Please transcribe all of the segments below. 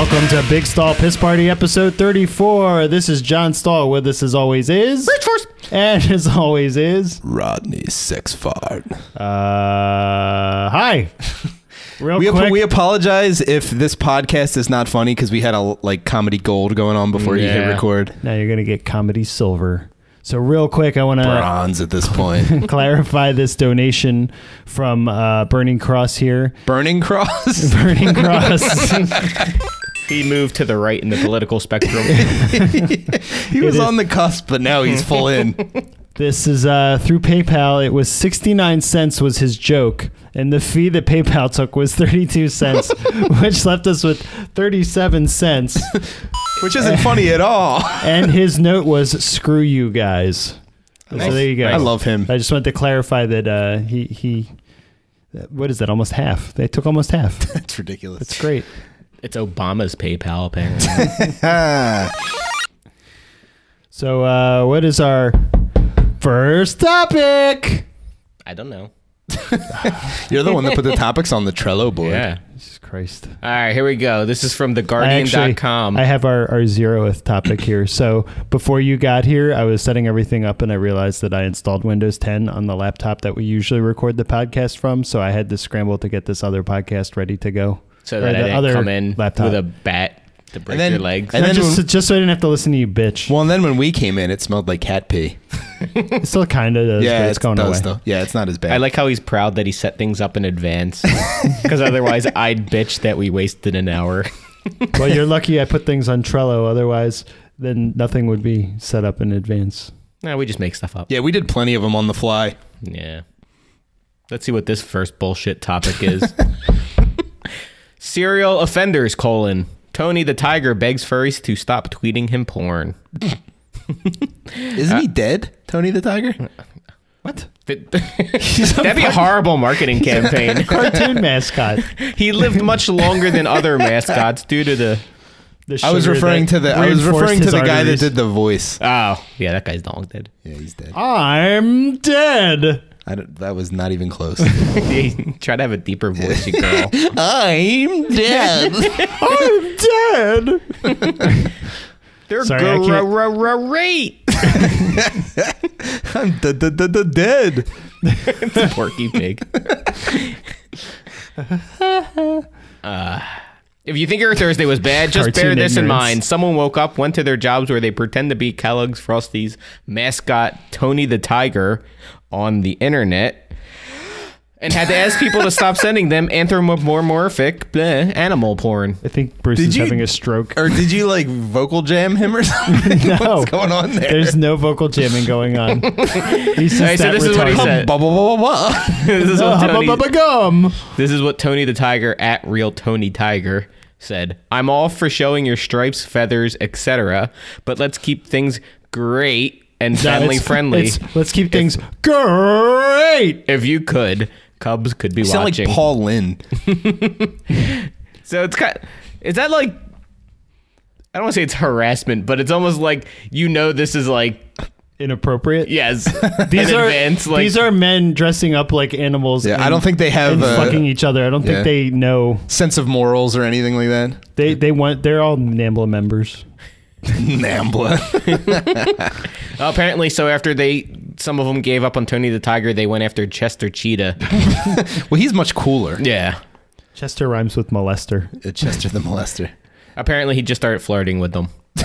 Welcome to Big Stall Piss Party episode 34. This is John Stall. With us as always is. Rich Force. And as always is. Rodney sex fart. Uh, hi. Real We, quick. we apologize if this podcast is not funny because we had a like comedy gold going on before you hit Yeah. record. now you're going to get comedy silver. So, real quick, I want to Bronze at this point. clarify this donation from uh, Burning Cross here. Burning Cross. Burning Cross. He moved to the right in the political spectrum. he was is- on the cusp, but now he's full in. This is uh, through PayPal. It was 69 cents was his joke, and the fee that PayPal took was 32 cents, which left us with 37 cents. Which isn't funny at all. And his note was "Screw you guys." So there you go. I love him. I just wanted to clarify that uh, he he. What is that? Almost half. They took almost half. That's ridiculous. That's great. It's Obama's PayPal, apparently. So, uh, what is our first topic? I don't know. you're the one that put the topics on the Trello board. Yeah. Jesus Christ. All right, here we go. This is from I actually- theguardian.com. I have our, our zeroth topic here. So before you got here, I was setting everything up and I realized that I installed Windows 10 on the laptop that we usually record the podcast from. So I had to scramble to get this other podcast ready to go. So Or that I the didn't other come in laptop. with a bat to break then- your legs. and No, then just, when- just so I didn't have to listen to you, bitch. Well, and then when we came in, it smelled like cat pee. it still kind of does, yeah, but it's it going does away. Though. Yeah, it's not as bad. I like how he's proud that he set things up in advance. Because otherwise, I'd bitch that we wasted an hour. well, you're lucky I put things on Trello. Otherwise, then nothing would be set up in advance. No, we just make stuff up. Yeah, we did plenty of them on the fly. Yeah. Let's see what this first bullshit topic is. Serial offenders, colon. Tony the Tiger begs furries to stop tweeting him porn. Isn't he uh, dead, Tony the Tiger? What? That- That'd be a horrible marketing campaign. Cartoon mascot. he lived much longer than other mascots due to the. The I was referring to the I was referring to his the guy arteries. that did the voice. Oh, yeah, that guy's long dead. Yeah, he's dead. I'm dead. I don't, that was not even close. He tried to have a deeper voice, you girl. I'm dead. I'm dead. They're Sorry, I can't- great. I'm d- d- d- d- dead. Porky Pig. Uh, if you think your Thursday was bad, just bear Cartoon this in ignorance. mind. Someone woke up, went to their jobs where they pretend to be Kellogg's Frosties mascot Tony the Tiger on the internet and had to ask people to stop sending them anthropomorphic bleh, animal porn. I think Bruce Did is you- having a stroke. Or did you like vocal jam him or something? No. What's going on there? There's no vocal jamming going on. He's just Alright, so that this is what he retarded. said. Blah, blah, blah, blah, blah. this, is what hubba Tony, bubba gum. this is what Tony the Tiger at real Tony Tiger said. I'm all for showing your stripes, feathers, etc., but let's keep things great and No, family it's- friendly. it's- let's keep things great. if you could, Cubs could be You sound watching. like Paul Lynde. So it's kind. Is that like? I don't want to say it's harassment, but it's almost like you know this is like Inappropriate. yes. These are advance, like, these are men dressing up like animals. Yeah, and, I don't think they have and a fucking each other. I don't yeah. think they know. sense of morals or anything like that. They they want. They're all NAMBLA members. Nambla. Apparently. So after they, some of them gave up on Tony the Tiger, they went after Chester Cheetah. well, he's much cooler. yeah. Chester rhymes with molester. Uh, Chester the molester. Apparently, he just started flirting with them.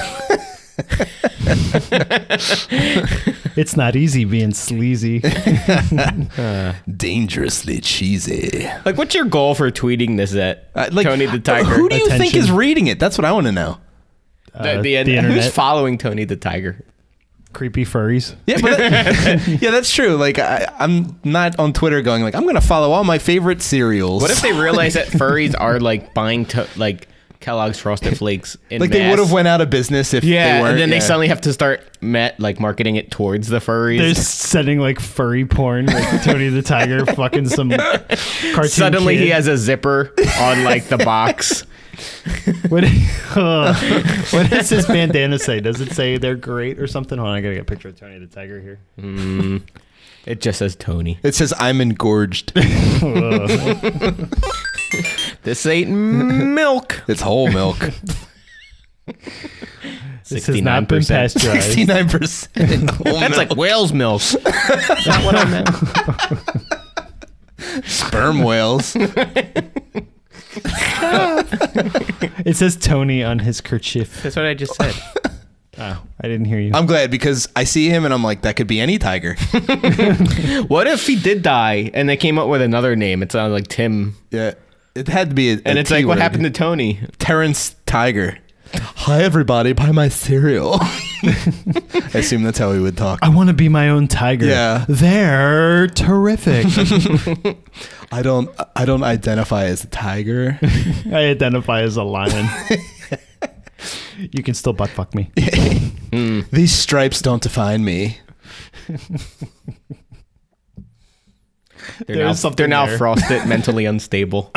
It's not easy being sleazy. Dangerously cheesy. Like, what's your goal for tweeting this at Uh, like, Tony the Tiger? Who do you think Attention. is reading it? That's what I want to know. the, Uh, the, the who's internet. following Tony the Tiger? Creepy furries. Yeah, but that- yeah, that's true. Like, I, I'm not on Twitter going like, I'm gonna follow all my favorite cereals. What if they realize that furries are like buying to, like Kellogg's Frosted Flakes in like they would have went out of business if Yeah, they weren't? and then they suddenly have to start met like marketing it towards the furries. They're sending like furry porn, like Tony the Tiger fucking some cartoon. Suddenly he has a zipper on like the box. What, uh, what does his bandana say? Does it say they're great or something? Hold on, I gotta get a picture of Tony the Tiger here. It just says Tony. It says I'm engorged. This ain't milk. It's whole milk. This has not been 69%. pasteurized. Sixty-nine percent. That's like whale's milk. That's not what I meant. sperm whales. It says Tony on his kerchief. That's what I just said. Oh, I didn't hear you. I'm glad because I see him and I'm like, that could be any tiger. What if he did die and they came up with another name? It sounded like Tim. Yeah, it had to be. A, And it's like, what happened to Tony? Terrence Tiger? Hi everybody, buy my cereal. I assume that's how he would talk. I want to be my own tiger. Yeah. They're terrific. I don't. I don't identify as a tiger. I identify as a lion. you can still butt fuck me. Hmm. These stripes don't define me. They're There now, is something they're now there. frosted, mentally unstable.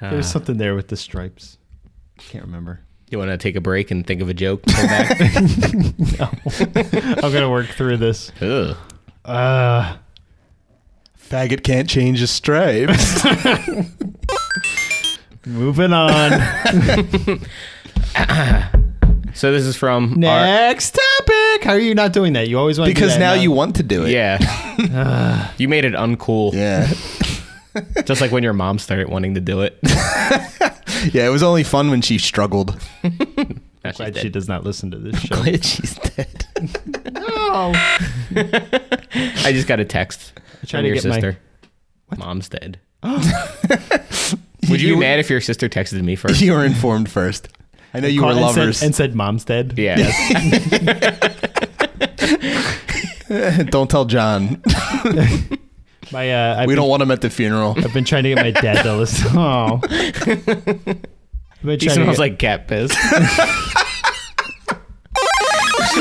There's uh. something there with the stripes. Can't remember. You want to take a break and think of a joke? Come back. I'm gonna work through this. Ugh. Uh, Faggot can't change his stripes. moving on. So this is from our, Next topic. How are you not doing that? You always want to do it. because that now you want to do it. yeah. you made it uncool, Yeah. just like when your mom started wanting to do it. Yeah. It was only fun when she struggled. Now she's Glad dead. she does not listen to this show. Glad she's dead. no. I just got a text tried from to your get my- sister. Mom's dead. Would you be mad if your sister texted me first? You were informed first. I know you were Called and said- lovers. and said mom's dead. Yeah. don't tell John. My uh, I've We been, don't want him at the funeral. I've been trying to get my dad to listen. Oh. I've been He smells get- like cat piss.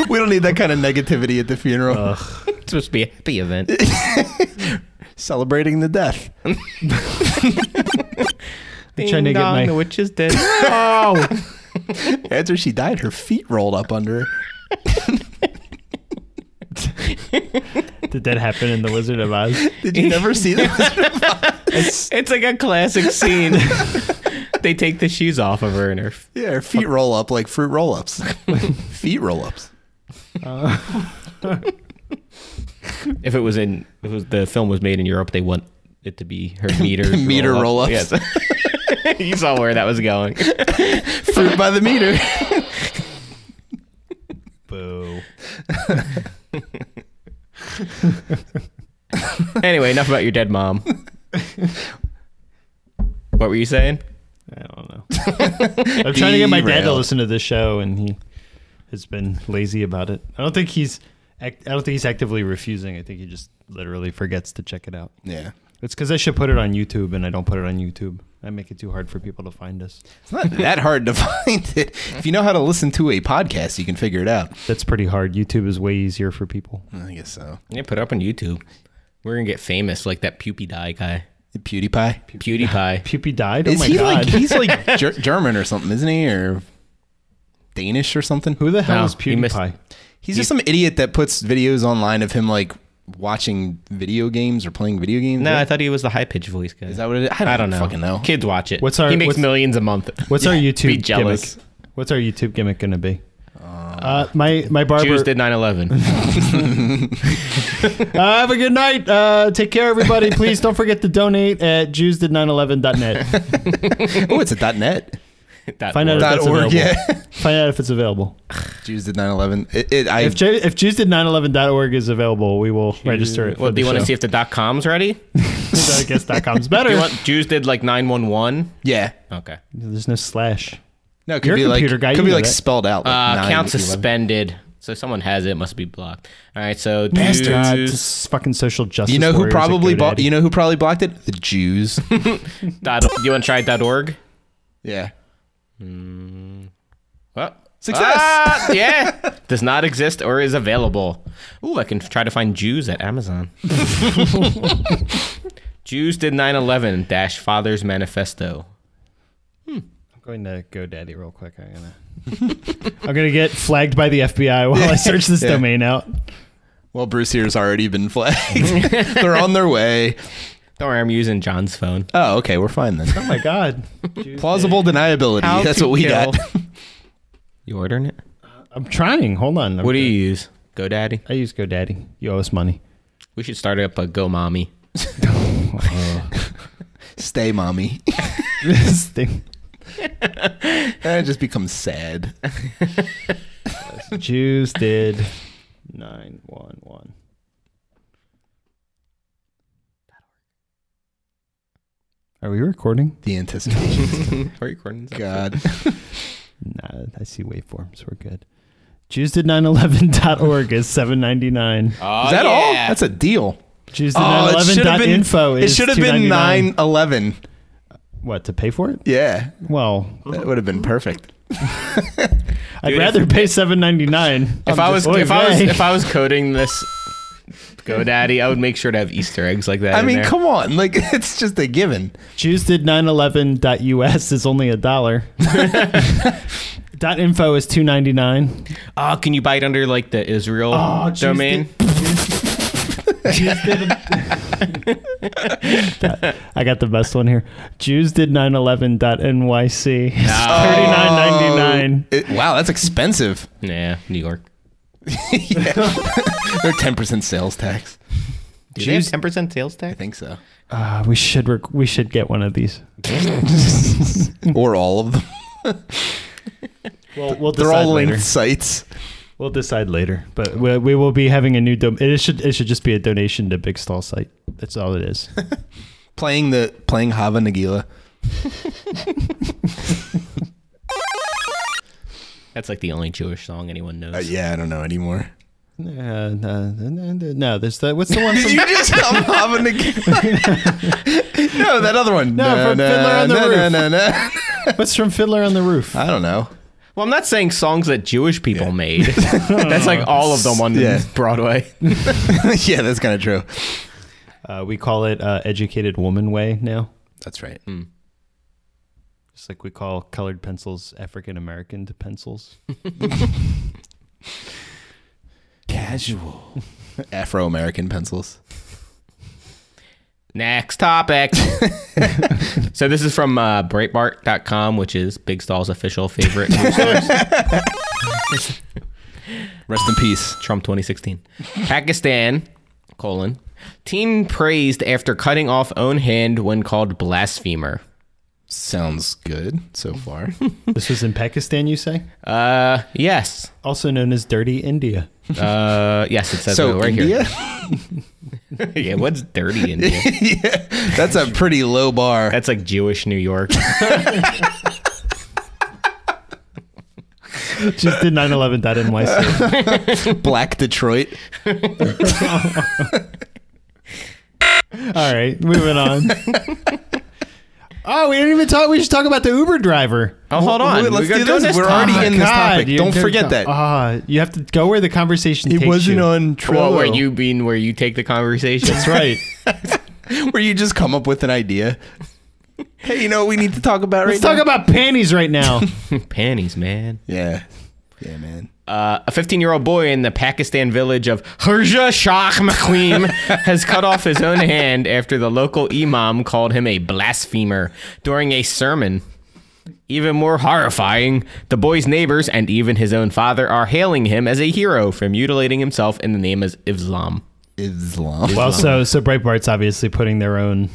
we don't need that kind of negativity at the funeral. it's supposed to be a happy event. Celebrating the death. trying to get my- the witch is dead. Oh. After she died, her feet rolled up under her. Did that happen in The Wizard of Oz? Did you never see that? it's like a classic scene. they take the shoes off of her and her. yeah, her feet roll up like fruit roll ups. feet roll ups. Uh, if it was in, if it was the film was made in Europe, they want it to be her meter Meter roll-ups. Yes. you saw where that was going. Fruit by the meter. Boo. anyway, enough about your dead mom. what were you saying? I don't know. I'm trying to get my dad to Derailed. listen to this show, and he has been lazy about it. I don't think he's. act- I don't think he's actively refusing. I think he just literally forgets to check it out. Yeah. It's because I should put it on YouTube, and I don't put it on YouTube. I make it too hard for people to find us. It's not that hard to find it. If you know how to listen to a podcast, you can figure it out. That's pretty hard. YouTube is way easier for people. I guess so. Yeah, put it up on YouTube. We're gonna get famous like that PewDiePie guy. PewDiePie. PewDiePie. Puppy died. Oh Is my he god. like he's like ger- German or something, isn't he? Or Danish or something? Who the hell No, is he missed- PewDiePie? He's just some idiot that puts videos online of him like watching video games or playing video games. No, I thought he was the high pitched voice guy. is that what it is? I don't, I don't know. fucking know. Kids watch it. What's our- He makes what's- millions a month. What's our YouTube Be jealous. gimmick? What's our YouTube gimmick gonna be? Uh, my my barber. Jews did 9/11. Uh, have a good night. Uh, take care, everybody. Please don't forget to donate at jewsdid911.net. oh, it's a .net. That Find out word. if that's .org. available. Yeah. Find out if it's available. Jews did 9/11. It, it, I If J- if jewsdid911.org is available, we will register it. For Well, do you want to see if the dot com's ready? I guess dot com's Do better. you want Jews did like 911? yeah. Okay. There's no slash. No, it could You're a be like computer guy, could you be know like that. spelled out. Like Uh, 9, account suspended. So someone has it, must be blocked. All right, so Bastards. God, Jews this fucking social justice. You know who probably bought? You know who probably blocked it? The Jews. dot, you want to try dot .org? yeah. What? Success! Ah, yeah. Does not exist or is available. Ooh, I can try to find Jews at Amazon. Jews did 9/11 dash Father's Manifesto. I'm going to GoDaddy real quick. I'm gonna. I'm gonna get flagged by the FBI while I search this Yeah. domain out. Well, Bruce here's already been flagged. They're on their way. Don't worry, I'm using John's phone. Oh, okay, we're fine then. Oh my god. Plausible deniability. How That's to what we kill- got. You ordering it? Uh, I'm trying. Hold on. I'm What do you use? GoDaddy? I use GoDaddy. You owe us money. We should start up a Go Mommy. Stay, mommy. This thing. and It just becomes sad. Jews did nine one one. Are we recording? The anticipation. Are you recording this? God. Nah, I see waveforms. We're good. Jews did 911.org is 799. Oh, Is that all? yeah. That's a deal. Jews did Oh, it should have been. info It is should have been nine eleven. What to pay for it? Yeah, Well, that would have been perfect. I'd Dude, rather pay 799. If I'm was if I was if I was coding this GoDaddy, I would make sure to have Easter eggs like that. I in mean, there. come on, like it's just a given. Jews did 911.us is only a dollar. Dot info is 299. Oh, ah, can you buy it under like the Israel Oh, Jews domain? Jews did I got the best one here. Jews did 911.nyc. It's ah. Oh. 39.99. It- wow, that's expensive. Yeah, New York. They're ten percent sales tax. Do they have Jews- ten percent sales tax? I tax? think so, Uh, we should rec- we should get one of these. or all of them. Well, we'll They're decide all later. linked sites. We'll decide later. But we, we will be having a new dom- it should it should just be a donation to Big Stall site. That's all it is. Playing the playing Hava Nagila. That's like the only Jewish song anyone knows. Uh, yeah, I don't know anymore. Uh, no, no, no, no, there's the what's the one Did from you just hum Hava Nagila? no, that other one. No, from Fiddler on the roof. no, Roof. no, no. what's from Fiddler on the Roof? I don't know. Well, I'm not saying songs that Jewish people made. That's like all of them on Yeah. Broadway. yeah, that's kind of true. Uh, we call it uh, Educated Woman Way now. That's right. Just like we call colored pencils African American pencils. Casual. Afro American pencils. Next topic. so this is from uh, Breitbart.com, which is Big Stall's official favorite news source. Rest in peace. Trump 2016. Pakistan, colon, teen praised after cutting off own hand when called blasphemer. Sounds good so far. this was in Pakistan, you say? Uh, yes. Also known as Dirty India. Uh, yes, it says so right India? here. yeah, what's dirty India? yeah, that's a pretty low bar. That's like Jewish New York. Just did 911.nyc. Black Detroit. All right, moving on. Oh, we didn't even talk. We should talk about the Uber driver. Oh, hold on. Wait, let's We do go this. this We're time. already in this topic. you- Don't you're- forget that. Ah, you have to go where the conversation It takes wasn't you. on Trello. Well, where you mean where you take the conversation? That's right. where you just come up with an idea. Hey, you know what we need to talk about Let's right talk now? about panties right now. Panties, man. Yeah. Yeah, man. Uh, a 15 year old boy in the Pakistan village of Hujra Shah Muqeem has cut off his own hand after the local imam called him a blasphemer during a sermon. Even more horrifying, the boy's neighbors and even his own father are hailing him as a hero for mutilating himself in the name of Islam. Islam. well, so so Breitbart's obviously putting their own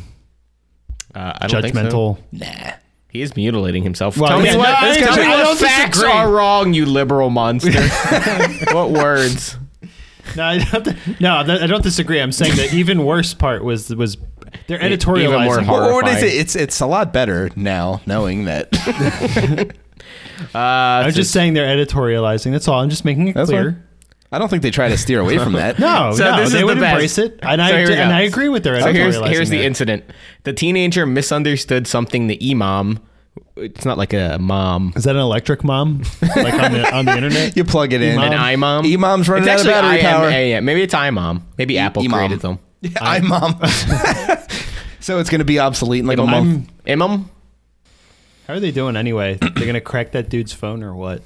Uh, I don't think so. judgmental. Nah. He is mutilating himself. Well, tell yeah, me what, no, I- tell me I what facts disagree. are wrong, you liberal monster. what words? No, I don't, no, I don't disagree. I'm saying the even worse part was was they're editorializing. Even more editorializing. hor- Well, what is it? It's it's a lot better now knowing that. Uh, I'm just saying they're editorializing. That's all. I'm just making it clear. fine. I don't think they try to steer away from that. No, So no, this they is would the best. embrace it, and I So here we and go. I agree with their So here's editorializing. here's the there. incident. The teenager misunderstood something the imam. It's not like a mom. Is that an electric mom, like on the on the internet? You plug it in. Imam. An imam. Imam's running it's out of actually battery power. IMA. Maybe it's imam. Maybe Apple imam. created them. Imam. so it's going to be obsolete in like a month. I'm, Imam. how are they doing anyway? They're gonna crack that dude's phone or what?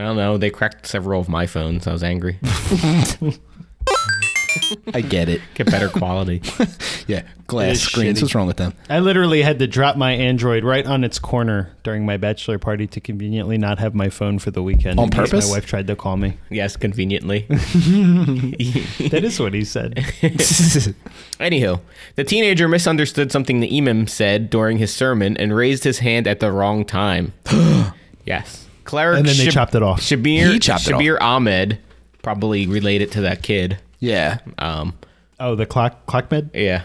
I don't know. They cracked several of my phones. I was angry. I get it. Get better quality. Yeah, glass is screens. shitty. What's wrong with them? I literally had to drop my Android right on its corner during my bachelor party to conveniently not have my phone for the weekend. On in case purpose? My wife tried to call me. yes, conveniently. That is what he said. Anywho, the teenager misunderstood something the imam said during his sermon and raised his hand at the wrong time. yes. Cleric And then they Shab- chopped it off. Shabir, He chopped it Shabir Ahmed, probably related to that kid. yeah. Um, Oh, the clock clock med? yeah.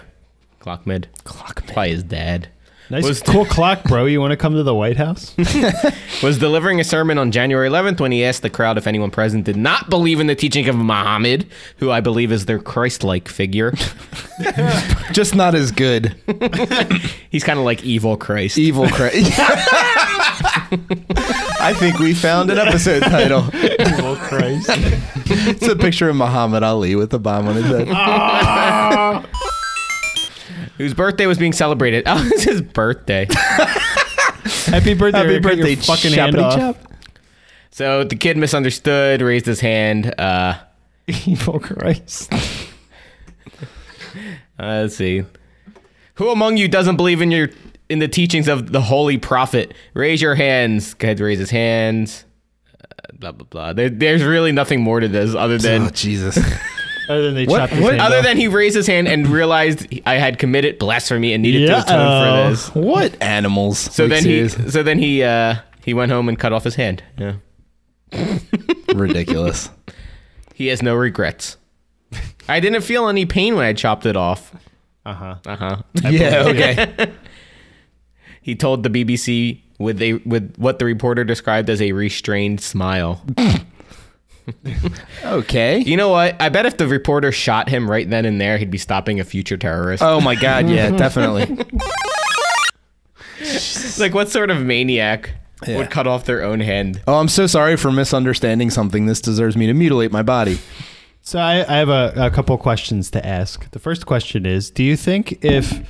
Clockmid. Clock Probably his dad. Nice Was- cool clock, bro. You want to come to the White House? was delivering a sermon on January 11th when he asked the crowd if anyone present did not believe in the teaching of Muhammad, who I believe is their Christ-like figure. Just not as good. He's kind of like evil Christ. Evil Christ. I think we found an episode title. oh Christ! It's a picture of Muhammad Ali with a bomb on his head. Whose birthday was being celebrated. Oh, it's his birthday. Happy birthday! Happy Rick. Cut your birthday, fucking hand off. chop. so the kid misunderstood, raised his hand. Uh, Evil Christ! uh, let's see. Who among you doesn't believe in your in the teachings of the holy prophet? Raise your hands. Go ahead, raise his hands. Uh, blah blah blah. There, there's really nothing more to this other Oh than Jesus! Other than they What- chopped his hand other off. than he raised his hand and realized I had committed blasphemy and needed Yeah, to atone uh, for this. What animals? So Like, then he so then he uh he went home and cut off his hand. Yeah. ridiculous. He has no regrets. I didn't feel any pain when I chopped it off. uh huh. Uh-huh. Yeah. Okay. He told the BBC with a with what the reporter described as a restrained smile. Okay. You know what? I bet if the reporter shot him right then and there, he'd be stopping a future terrorist. Oh my God. Yeah. Definitely. like what sort of maniac Yeah. would cut off their own hand? Oh, I'm so sorry for misunderstanding something. This deserves me to mutilate my body. So I, I have a, a couple questions to ask. The first question is: Do you think if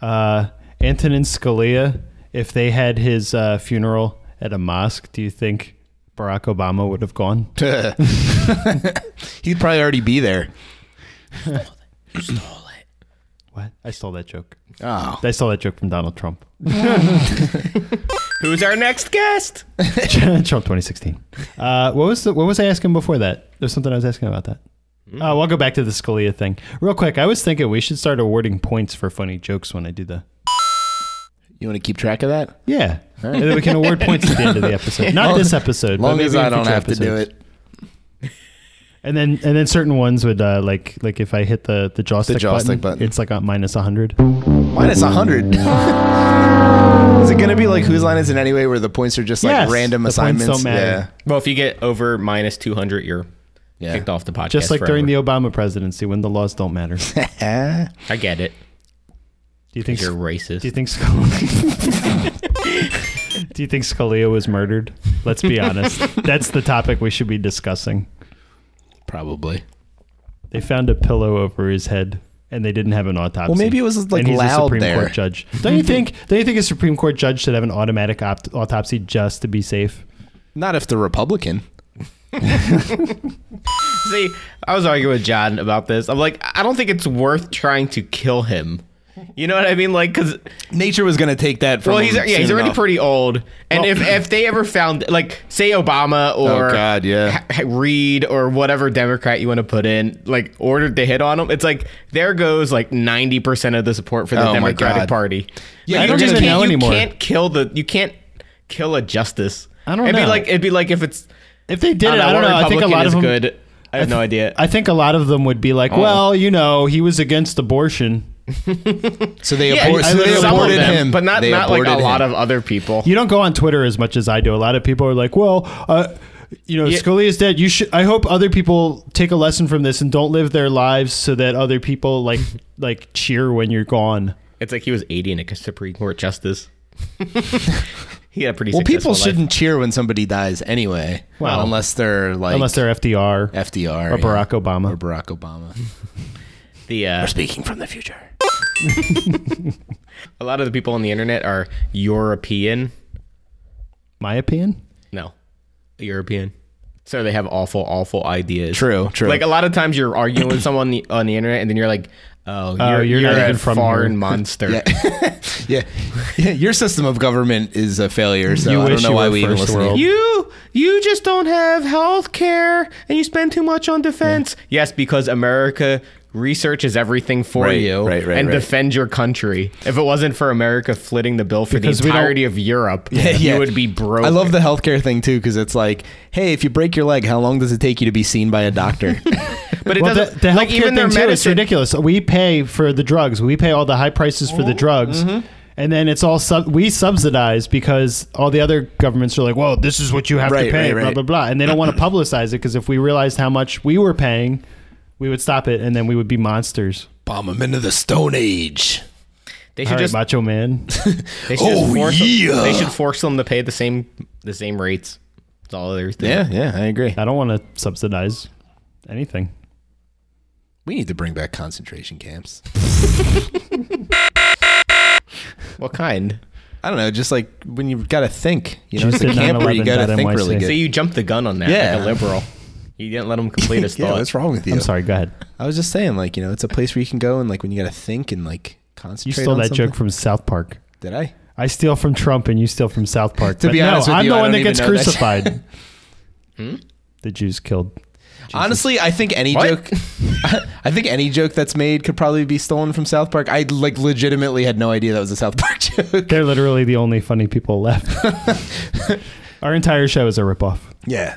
uh, Antonin Scalia, if they had his uh, funeral at a mosque, do you think Barack Obama would have gone? He'd probably already be there. You stole it. What? I stole that joke. Oh. I stole that joke from Donald Trump. Who's our next guest? Trump 2016. Uh, what was the, what was I asking before that? There's something I was asking about that. Oh, I'll go back to the Scalia thing real quick. I was thinking we should start awarding points for funny jokes when I do the. You want to keep track of that? Yeah, and then we can award points at the end of the episode. Not this episode, As but long maybe as in I don't future have to do episodes. it. And then and then certain ones would uh, like like if I hit the the joystick, joystick button, button. it's like a minus hundred. Minus 100. is it going to be like whose line is it anyway where the points are just like Yes, random the points assignments? don't matter. Well, if you get over minus 200, you're Yeah. kicked off the podcast. Just like during the Obama presidency when the laws don't matter. Yeah. I get it. You think? You're racist. Do you think Scalia? Do you think Scalia was murdered? Let's be honest. That's the topic we should be discussing. Probably. They found a pillow over his head, and they didn't have an autopsy. Well, maybe it was, like, and he's a loud Supreme there. Court judge. Don't you think? Don't you think a Supreme Court judge should have an automatic opt- autopsy just to be safe? Not if the Republican. See, I was arguing with John about this. I'm like, I don't think it's worth trying to kill him. You know what I mean? Like, because Nature was going to take that from well, he's him yeah, he's already enough. pretty old, and if if they ever found like, say Obama or Oh, God, yeah. Ha- Reid or whatever Democrat you want to put in, like ordered the hit on him, it's like there goes like ninety percent of the support for the Oh, Democratic Party. Yeah, Like, I you don't just can't- know you anymore. can't kill the you can't kill a justice. I don't it'd know. Be like it'd be like if it's If they did I it, don't I don't know. I think a lot of them. good. I have no idea. I think a lot of them would be like, Oh. well, you know, he was against abortion. So they, yeah, abort- so they listen to some of aborted them, him. but not They not like a aborted lot of other people. You don't go on Twitter as much as I do. A lot of people are like, well, uh, you know, Yeah. is dead. You should. I hope other people take a lesson from this and don't live their lives so that other people like like cheer when you're gone. It's like he was 80 and a Supreme Court justice. he had a pretty Well, people life. shouldn't cheer when somebody dies anyway. Well, unless they're like Unless they're FDR FDR or Barack Obama. or Barack Obama. The uh, speaking from the future. a lot of the people on the internet are European. My opinion. No, European. So they have awful, awful ideas. True, true. Like a lot of times you're arguing with someone on the, on the internet, and then you're like, "Oh, you're, you're you're, not a even from foreign here." monster." Yeah. yeah. yeah. Your system of government is a failure, so You I don't know why we even first listen to world. you. You you just don't have health care and you spend too much on defense. Yes, because America researches everything for Right, you right, right, and right. defends your country. If it wasn't for America flitting the bill for Because the we don't- entirety of Europe, Yeah. you would be broke. I love the healthcare thing too because it's like, hey, if you break your leg, how long does it take you to be seen by a doctor? but it well, the, doesn't the like healthcare even their thing too, it's ridiculous. We pay for the drugs. We pay all the high prices for the oh, drugs. Mm-hmm. And then it's all sub- we subsidize because all the other governments are like, "Well, this is what you have Right, to pay," right, blah blah blah, and they don't want to publicize it because if we realized how much we were paying, we would stop it, and then we would be monsters. Bomb them into the Stone Age. They should right, just Macho Man. they should Oh, just force yeah. them, they should force them to pay the same the same rates. That's all there's. to it. Yeah, yeah, I agree. I don't want to subsidize anything. We need to bring back concentration camps. What kind? I don't know, just like when you've got to think. You know, Just it's a did camp where you got to 9/11.NYC. think really good. So you jumped the gun on that Yeah. like a liberal. You didn't let him complete his yeah, thought. what's wrong with you? I'm sorry. Go ahead. I was just saying, like, you know, it's a place where you can go and like when you got to think and like concentrate. You stole on that something. joke from South Park. Did I? I steal from Trump and you steal from South Park. To But be no, honest with I'm you, the I one that don't gets even know that. crucified. Hmm? The Jews killed. Honestly, I think any What? joke, I think any joke that's made could probably be stolen from South Park. I like legitimately had no idea that was a South Park joke. They're literally the only funny people left. Our entire show is a ripoff. Yeah.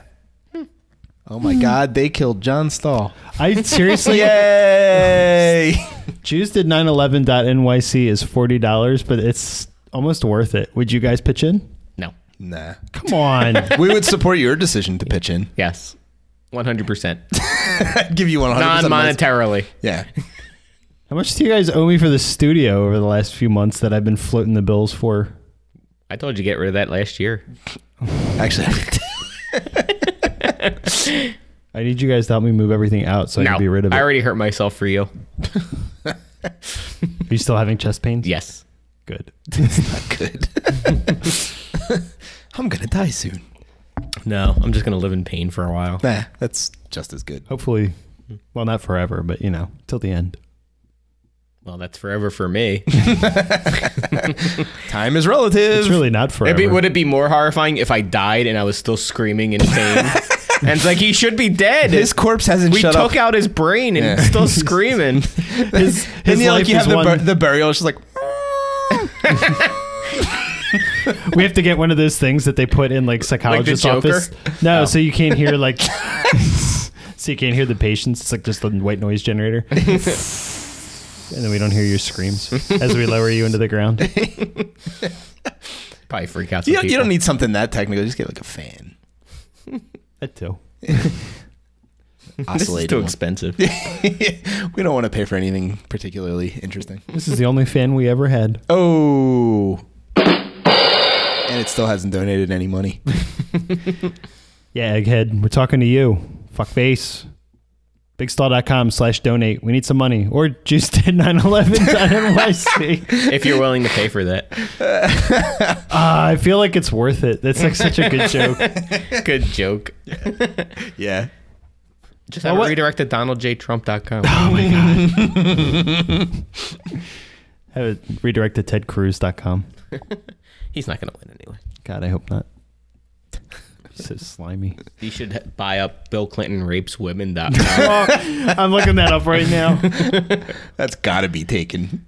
Oh my God, they killed John Stahl. I seriously, Yay! Jews did 911.nyc is $40, but it's almost worth it. Would you guys pitch in? no. nah, Come on. we would support your decision to pitch in. Yes. One hundred percent. Give you one hundred Non monetarily. Yeah. How much do you guys owe me for the studio over the last few months that I've been floating the bills for? I told you to get rid of that last year. Actually, I need you guys to help me move everything out so I no, can be rid of it. I already hurt myself for you. Are you still having chest pains? Yes. Good. not good. I'm gonna die soon. No, I'm just gonna live in pain for a while. Nah, that's just as good. Hopefully, well, not forever, but you know, till the end. Well, that's forever for me. Time is relative. It's really not forever. It'd be, would it be more horrifying if I died and I was still screaming in pain? And it's like he should be dead. His corpse hasn't we shut took up. out his brain and Yeah. still screaming. his, and his you, life like you is have the, bur- the burial. It's just like we have to get one of those things that they put in like psychologist's Joker? office. No, Oh. so you can't hear like, so you can't hear the patients. It's like just a white noise generator, and then we don't hear your screams as we lower you into the ground. Probably freak out some you don't, you don't need something that technical. Just get like a fan. That too. This is too one. expensive. we don't want to pay for anything particularly interesting. This is the only fan we ever had. Oh. And it still hasn't donated any money. Yeah, Egghead, we're talking to you. Fuck face. Bigstall.com slash donate. We need some money. Or juice did 911.nyc. if you're willing to pay for that. Uh, I feel like it's worth it. That's like such a good joke. Good joke. Yeah. Just Well, have what- it redirect to donaldjtrump.com. Oh my God. Have it redirect to tedcruz.com. He's not going to win anyway. God, I hope not. So slimy. You should buy up Bill Clinton rapes BillClintonRapesWomen.com. I'm looking that up right now. That's got to be taken.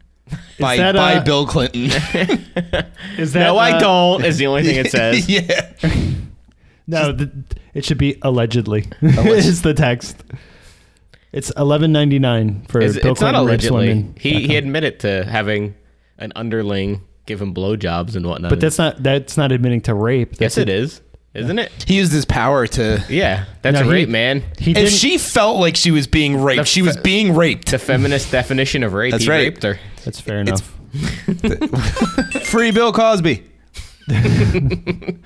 By, that, by uh, Bill Clinton. Is that no, I uh, don't, is the only thing it says. yeah. No, the, it should be allegedly. is the text. It's 11.99 for Is- Bill it's not Clinton rapes allegedly. women. He, he admitted to having an underling give him blowjobs and whatnot. But that's not that's not admitting to rape. yes, That's it is. Isn't it? He used his power to. Yeah, that's No, he- rape, man. He If didn't. she felt like she was being raped, The she was fe- being raped. The feminist definition of rape. That's he right. raped her. that's fair enough. Free Bill Cosby.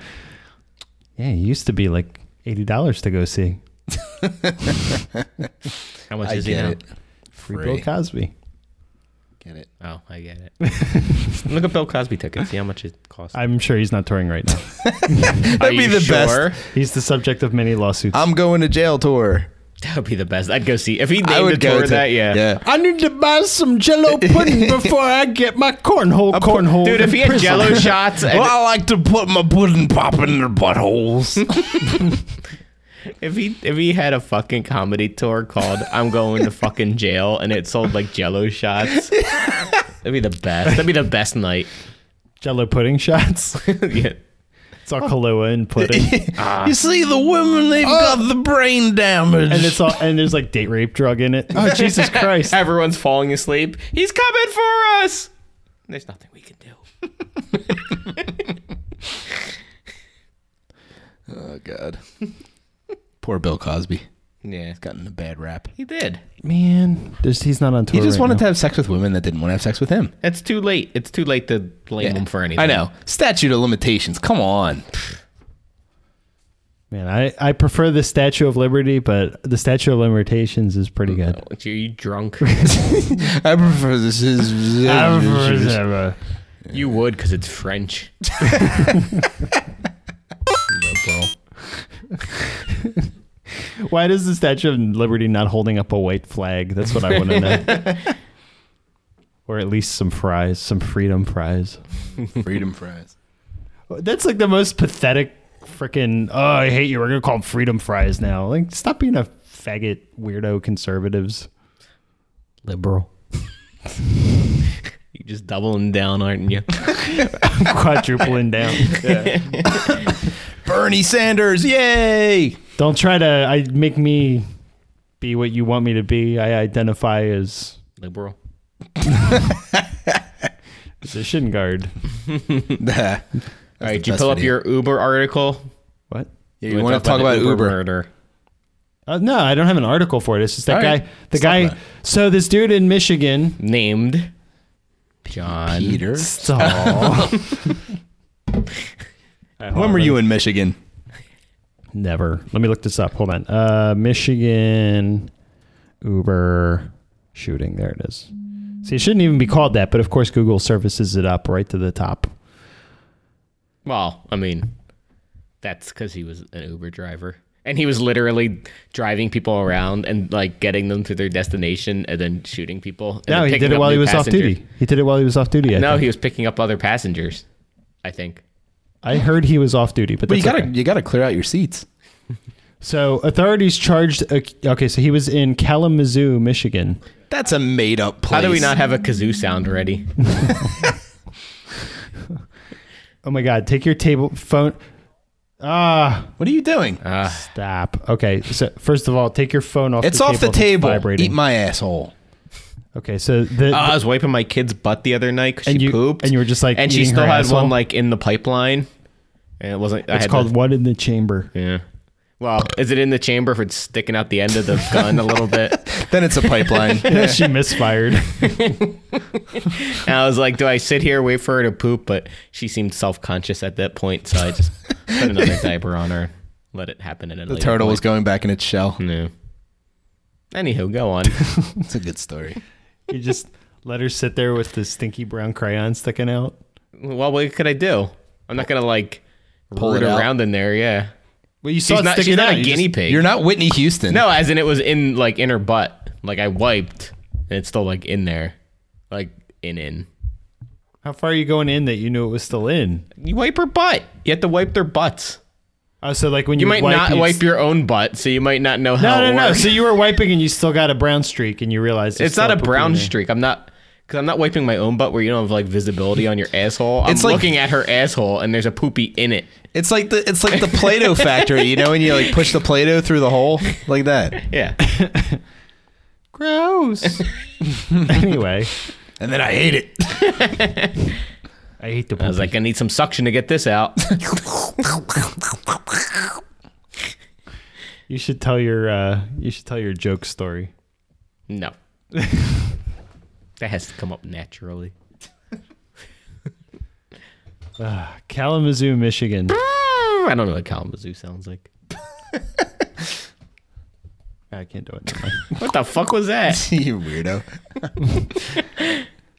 Yeah, it used to be like eighty dollars to go see How much I is he get now? it. Free Free. Bill Cosby. Get it? Oh, I get it. Look at Bill Cosby tickets. See how much it costs. I'm sure he's not touring right now. That'd be you the sure? best. He's the subject of many lawsuits. I'm going to jail tour. That would be the best. I'd go see if he I named a would go tour to that. Yeah. Yeah. I need to buy some Jello pudding before I get my cornhole cornhole. Dude, if he had Jello shots, and Well, I like to put my pudding pop in their buttholes. If he if he had a fucking comedy tour called "I'm Going to Fucking Jail" and it sold like Jello shots, that'd be the best. That'd be the best night. Jello pudding shots. yeah. It's all Kahlua and pudding, you see, the women, they've oh. got the brain damage. and it's all and there's like date rape drug in it. Oh Jesus Christ! Everyone's falling asleep. He's coming for us. There's nothing we can do. oh, God. Poor Bill Cosby. Yeah, he's Gotten a bad rap. he did. Man, there's, he's not on tour. He just right wanted now. to have sex with women that didn't want to have sex with him. It's too late. It's too late to blame him for anything. I know. Statute of limitations. Come on. Man, I, I prefer the Statue of Liberty, but the Statute of Limitations is pretty oh, good. Are you drunk? I prefer this is. you would because it's French. Liberal. Why does the Statue of Liberty not holding up a white flag? That's what I want to know. or at least some fries, some freedom fries. Freedom fries. That's like the most pathetic freaking. Oh, I hate you. We're gonna call them freedom fries now. Like, stop being a faggot, weirdo conservatives. Liberal. You're just doubling down, aren't you? Quadrupling down. Bernie Sanders. Yay. Don't try to I make me be what you want me to be. I identify as Liberal. as a shin guard. yeah, All right, did you pull up your Uber article? What? you want to talk about Uber? murder? Uh, no, I don't have an article for it. It's just that All guy. right. The Let's talk guy. about. So this dude in Michigan. Named John. Peter. Stop. When were you in Michigan? Never. Let me look this up. Hold on. Uh, Michigan Uber shooting. There it is. See, it shouldn't even be called that, but of course Google services it up right to the top. Well, I mean, that's because he was an Uber driver. And he was literally driving people around and like getting them to their destination and then shooting people. No, he did it while he was off duty. He did it while he was off duty. I No, think. he was picking up other passengers. I think. I heard he was off duty, but But you gotta okay. you gotta clear out your seats. So authorities charged. Okay, so he was in Kalamazoo, Michigan. That's a made up place. How do we not have a kazoo sound ready? Oh my God! Take your table phone. Ah, What are you doing? Uh, stop. Okay, so first of all, take your phone off. it's the off table the table. vibrating. Eat my asshole. Okay, so uh, the, I was wiping my kid's butt the other night because And she you- pooped, and you were just, like, and she still her had asshole? one like in the pipeline, and it wasn't. I it's had called to- "What in the Chamber." yeah. Well, is it in the chamber if it's sticking out the end of the gun a little bit? Then it's a pipeline. she misfired. And I was like, do I sit here wait for her to poop? But she seemed self conscious at that point, so I just put another diaper on her, and let it happen at a the later turtle was going back in its shell. No. Anywho, go on. It's a good story. You just let her sit there with the stinky brown crayon sticking out. well, what could I do? I'm not gonna like Pull root it around in there. Yeah. Well, you saw She's it not. sticking She's not out. a You guinea just- pig. You're not Whitney Houston. No, as in it was in like in her butt. Like I wiped, and it's still like in there, like in in. How far are you going in that you knew it was still in? You wipe her butt. You have to wipe their butts. Oh, so like when You you, might wipe, not wipe your own butt, so you might not know how No, it no, no. So you were wiping and you still got a brown streak, and you realized it's not a brown streak. I'm not because I'm not wiping my own butt where you don't have like visibility on your asshole. I'm It's like- looking at her asshole and there's a poopy in it. It's like the it's like the Play-Doh factory, you know, when you like push the Play-Doh through the hole like that. Yeah. Gross. anyway, And then I hate it. I hate the. I was like, I need some suction to get this out. you should tell your uh, you should tell your joke story. No. that has to come up naturally. Kalamazoo, Michigan. I don't know what Kalamazoo sounds like. I can't do it. Never. What the fuck was that? you weirdo.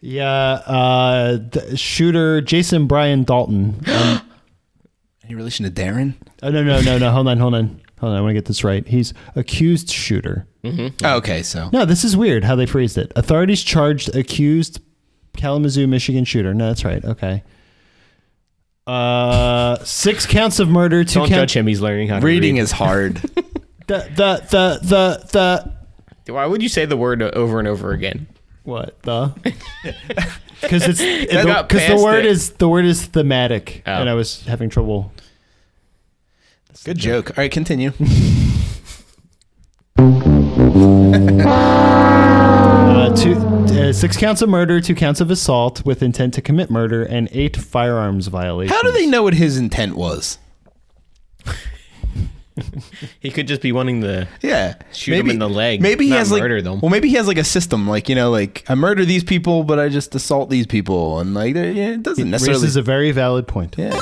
Yeah, uh, the shooter Jason Brian Dalton. Um, Any relation to Darren? oh, no, no, no, no. Hold on, hold on, hold on. I want to get this right. He's accused shooter. Oh, okay, so No, this is weird how they phrased it. Authorities charged accused Kalamazoo, Michigan shooter. No, that's right. Okay. Uh, six counts of murder. 2 Don't count- judge him. He's learning how to reading read. is hard. The the the the the Why would you say the word over and over again? What the? Because it's because the past word it. is the word is thematic, Oh. and I was having trouble. Good joke. All right, continue. Uh, two, uh, six counts of murder, two counts of assault with intent to commit murder, and eight firearms violations. How do they know what his intent was? He could just be wanting the. Yeah, Shoot him in the leg, Maybe he not has like murder them. well, maybe he has like a system, like you know, like I murder these people, but I just assault these people, and like yeah, it doesn't necessarily. This is a very valid point. yeah,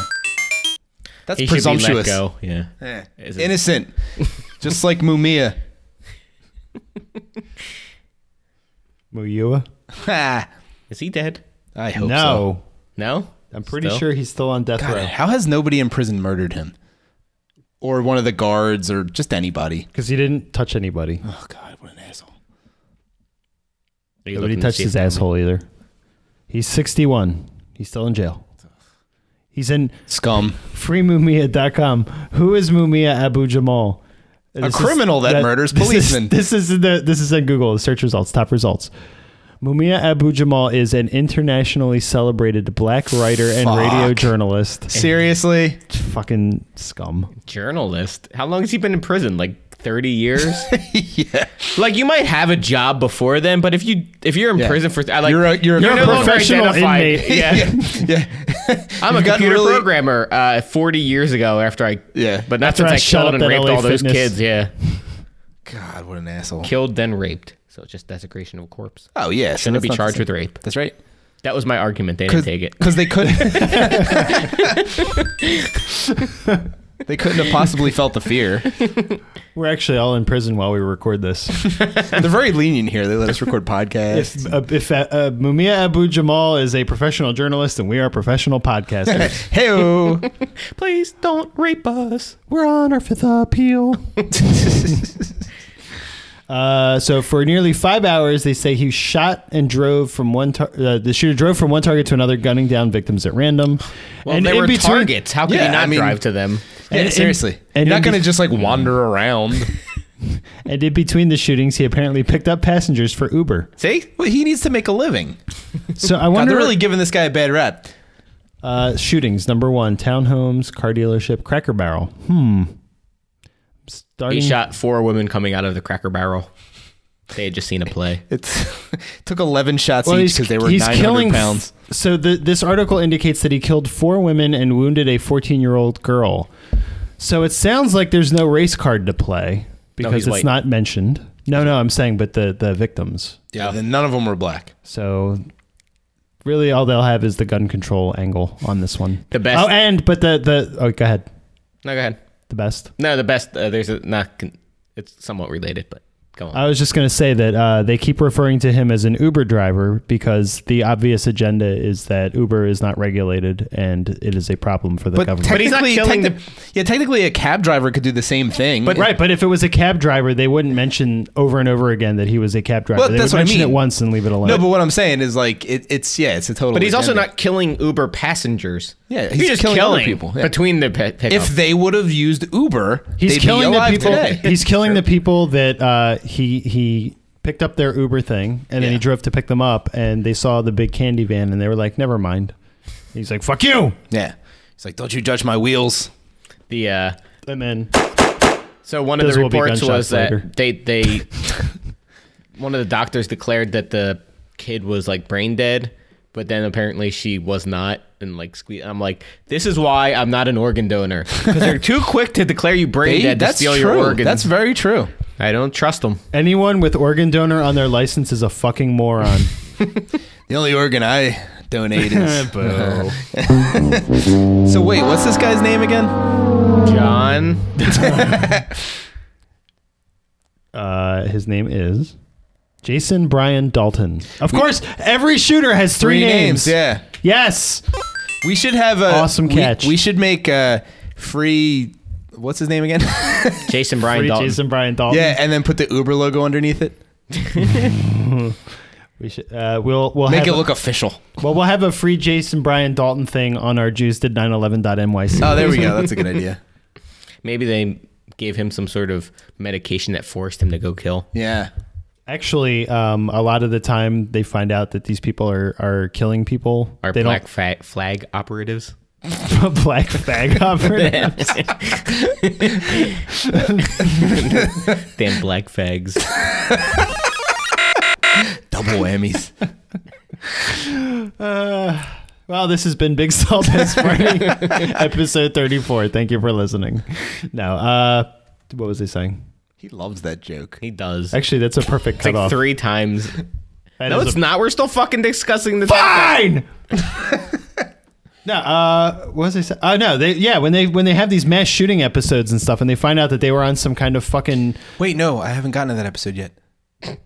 that's He should be let presumptuous. go. Yeah. Yeah. Is Innocent, just like Mumia. Muyua? Is he dead? I hope so. No, No. I'm pretty Still? sure he's still on death God, row how has nobody in prison murdered him, or one of the guards, or just anybody? because he didn't touch anybody. Oh God, what an asshole! Nobody looking touched his asshole either. He's 61. He's still in jail. He's in Scum. freemumia.com. Who is Mumia Abu Jamal? A criminal that murders this is- policemen. This is, the this is in Google. The search results, top results. Mumia Abu Jamal is an internationally celebrated black writer and Fuck. radio journalist. Seriously? Fucking scum. Journalist. How long has he been in prison? Like 30 years? yeah. like you might have a job before then, but if you if you're in Yeah. prison for I like You're a- you're a no professional inmate. Yeah. Yeah. I'm a computer really- programmer uh, 40 years ago after I Yeah. but not After since I I, killed and raped LA all those Fitness. kids. Yeah, God, what an asshole. killed then raped. So it's just desecration of a corpse. Oh yeah. Shouldn't that's be charged with rape. That's right. That was my argument. They didn't take it. Because they couldn't. they couldn't have possibly felt the fear. We're actually all in prison while we record this. They're very lenient here. They let us record podcasts. if uh, if uh, uh, Mumia Abu Jamal is a professional journalist and we are professional podcasters, Hey, Please don't rape us. we're on our fifth appeal. Uh, so for nearly five hours, they say he shot and drove from one. Tar- uh, the shooter drove from one target to another, gunning down victims at random. Well, and they in were between- targets. How could Yeah, you not I mean- drive to them? yeah, And seriously. and You're in not going to be- just like wander around. And in between the shootings, he apparently picked up passengers for Uber. See, Well, he needs to make a living. So I God, wonder. they're really giving this guy a bad rap. uh, shootings number one: townhomes, car dealership, Cracker Barrel. Hmm. Starting. he shot four women coming out of the Cracker Barrel. They had just seen a play. It's took 11 shots Well, each because they were he's 900 killing pounds. So the, this article indicates that he killed four women and wounded a 14 year old girl. So it sounds like there's no race card to play because he's it's white. not mentioned. No, no, I'm saying, but the the victims. Yeah, then none of them were black. So really, all they'll have is the gun control angle on this one. The best- Oh, and but the the oh, go ahead. No, go ahead. The best. No, the best. Uh, there's a not. It's somewhat related, but go on. I was just going to say that uh, they keep referring to him as an Uber driver because the obvious agenda is that Uber is not regulated and it is a problem for the But, government. But he's not technically, killing techni- yeah, technically a cab driver could do the same thing. But- Right, but if it was a cab driver, they wouldn't mention over and over again that he was a cab driver. Well, they that's would what I mention mean. it once and leave it alone. no, but what I'm saying is like it, it's yeah, it's a total. but he's also agenda. not killing Uber passengers. Yeah, he's, he's just killing killing, other people, yeah. between the pi- pickup. If they would have used Uber, he's they'd killing be the people. today. He's killing the people that uh, he he picked up their Uber thing and then he Yeah. drove to pick them up and they saw the big candy van and they were like, "Never mind." He's like, "Fuck you," yeah, he's like, don't you judge my wheels. the uh, and then so one of Those the will be reports was that later. they they one of the doctors declared that the kid was like brain dead, but then apparently she was not. And like sque- I'm like, this is why I'm not an organ donor because they're too quick to declare you brain They- dead to that's steal true. your organs. That's very true. I don't trust them. anyone with organ donor on their license is a fucking moron. The only organ I donate is. Boo. so wait, what's this guy's name again? John, uh, his name is Jason Brian Dalton. Of course, every shooter has three, Three names. names. Yeah. Yes. We should have a Awesome we- catch. We, should make a free. What's his name again? Jason Brian Free Dalton. Jason Brian Dalton. yeah, and then put the Uber logo underneath it. We should. Uh, we'll we'll Make have it look official. well. We'll have a free Jason Brian Dalton thing on our Jews did 911.nyc. Oh, there we go. That's a good idea. Maybe they gave him some sort of medication that forced him to go kill. Yeah. Actually, um, a lot of the time they find out that these people are are killing people. Our they black fa- flag operatives. black fag operators. Damn black fags. Double whammies. Well, this has been Big Salt Best Party, episode 34. Thank you for listening. Now, uh, what was he saying? He loves that joke. He does. Actually, that's a perfect It's like cutoff. three times. That No, is it's a- not. We're still fucking discussing the Fine. no, uh, what was I saying? Oh no, they yeah when they when they have these mass shooting episodes and stuff, and they find out that they were on some kind of fucking Wait, no, I haven't gotten to that episode yet.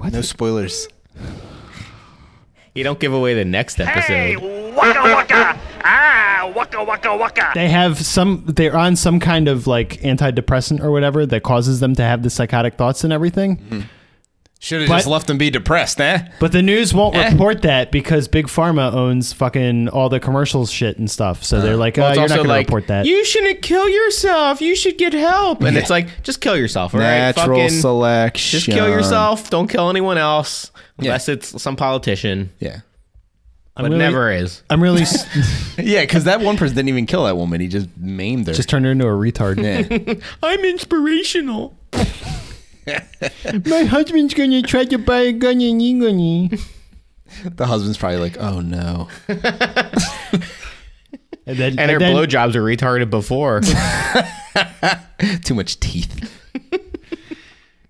No spoilers. You don't give away the next episode. Hey, waka waka! Waka waka waka! they have some they're on some kind of like antidepressant or whatever that causes them to have the psychotic thoughts and everything. Should have just left them be depressed, eh? But the news won't Eh. report that because Big Pharma owns fucking all the commercials shit and stuff. So they're like, oh, Well, it's you're not also going to like, report that. You shouldn't kill yourself. You should get help. And it's like, just kill yourself, all right? Natural Fucking selection. Just kill yourself. Don't kill anyone else. Unless it's some politician. Yeah. I'm But really- never is. I'm really s- Yeah, because that one person didn't even kill that woman. He just maimed her. just turned her into a retard. yeah. I'm inspirational. My husband's going to try to buy a gun and you going to. the husband's probably like, oh no. And then, And her then- blowjobs are retarded before. Too much teeth.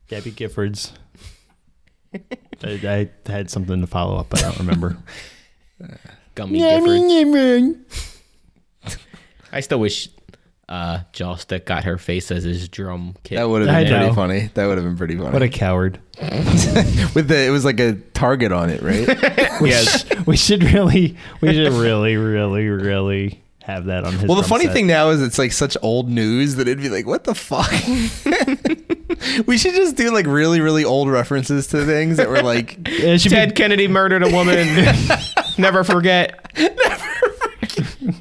Gabby Giffords. I, I had something to follow up, but I don't remember. Gummy Giffords. I still wish uh, Jostick got her face as his drum kit. That would have I been pretty know. funny. That would have been pretty funny. What a coward. With the it was like a target on it, right? yes. We should really, we should really, really, really have that on his. well, the drum funny set. thing now is it's like such old news that it'd be like, what the fuck? we should just do like really, really old references to things that were like it should Ted be, Kennedy murdered a woman. Never forget. Never forget.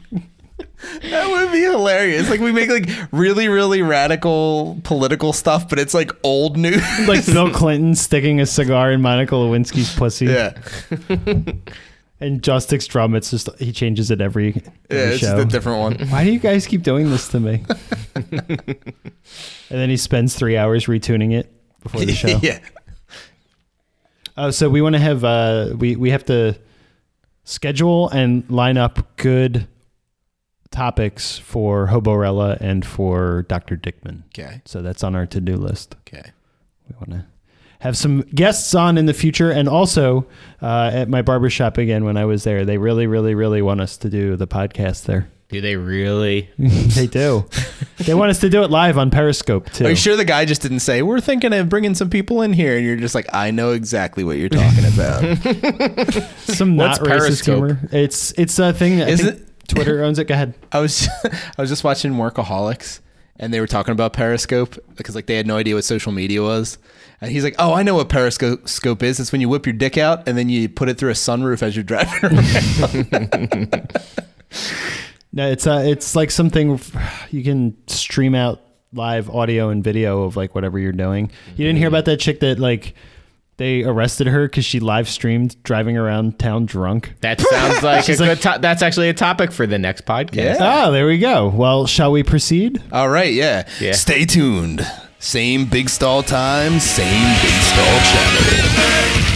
That would be hilarious. Like we make like really, really radical political stuff, but it's like old news. like Bill Clinton sticking a cigar in Monica Lewinsky's pussy. yeah. And Jostick's drum, it's just he changes it every, every Yeah, it's show. just a different one. Why do you guys keep doing this to me? and then he spends three hours retuning it before the show. yeah. Oh, so we want to have uh we we have to schedule and line up good topics for Hoborella and for Dr. Dickman. Okay. So that's on our to-do list. Okay. We want to have some guests on in the future and also uh, at my barbershop again when I was there. They really really really want us to do the podcast there. Do they really? they do. they want us to do it live on Periscope too. Are you sure the guy just didn't say, we're thinking of bringing some people in here? And you're just like, I know exactly what you're talking about. Some What's not racist Periscope? humor. It's it's a thing that I think it? Twitter owns it. Go ahead. I was I was just watching Workaholics and they were talking about Periscope because like they had no idea what social media was. And he's like, "Oh, I know what Periscope is. It's when you whip your dick out and then you put it through a sunroof as you're driving around." No, it's uh, it's like something you can stream out live audio and video of like whatever you're doing. You didn't hear about that chick that like they arrested her because she live streamed driving around town drunk. That sounds like a She's good. to- that's actually a topic for the next podcast. Yeah. Oh, there we go. Well, shall we proceed? All right, yeah. Yeah. Stay tuned. Same big stall time, same big stall channel.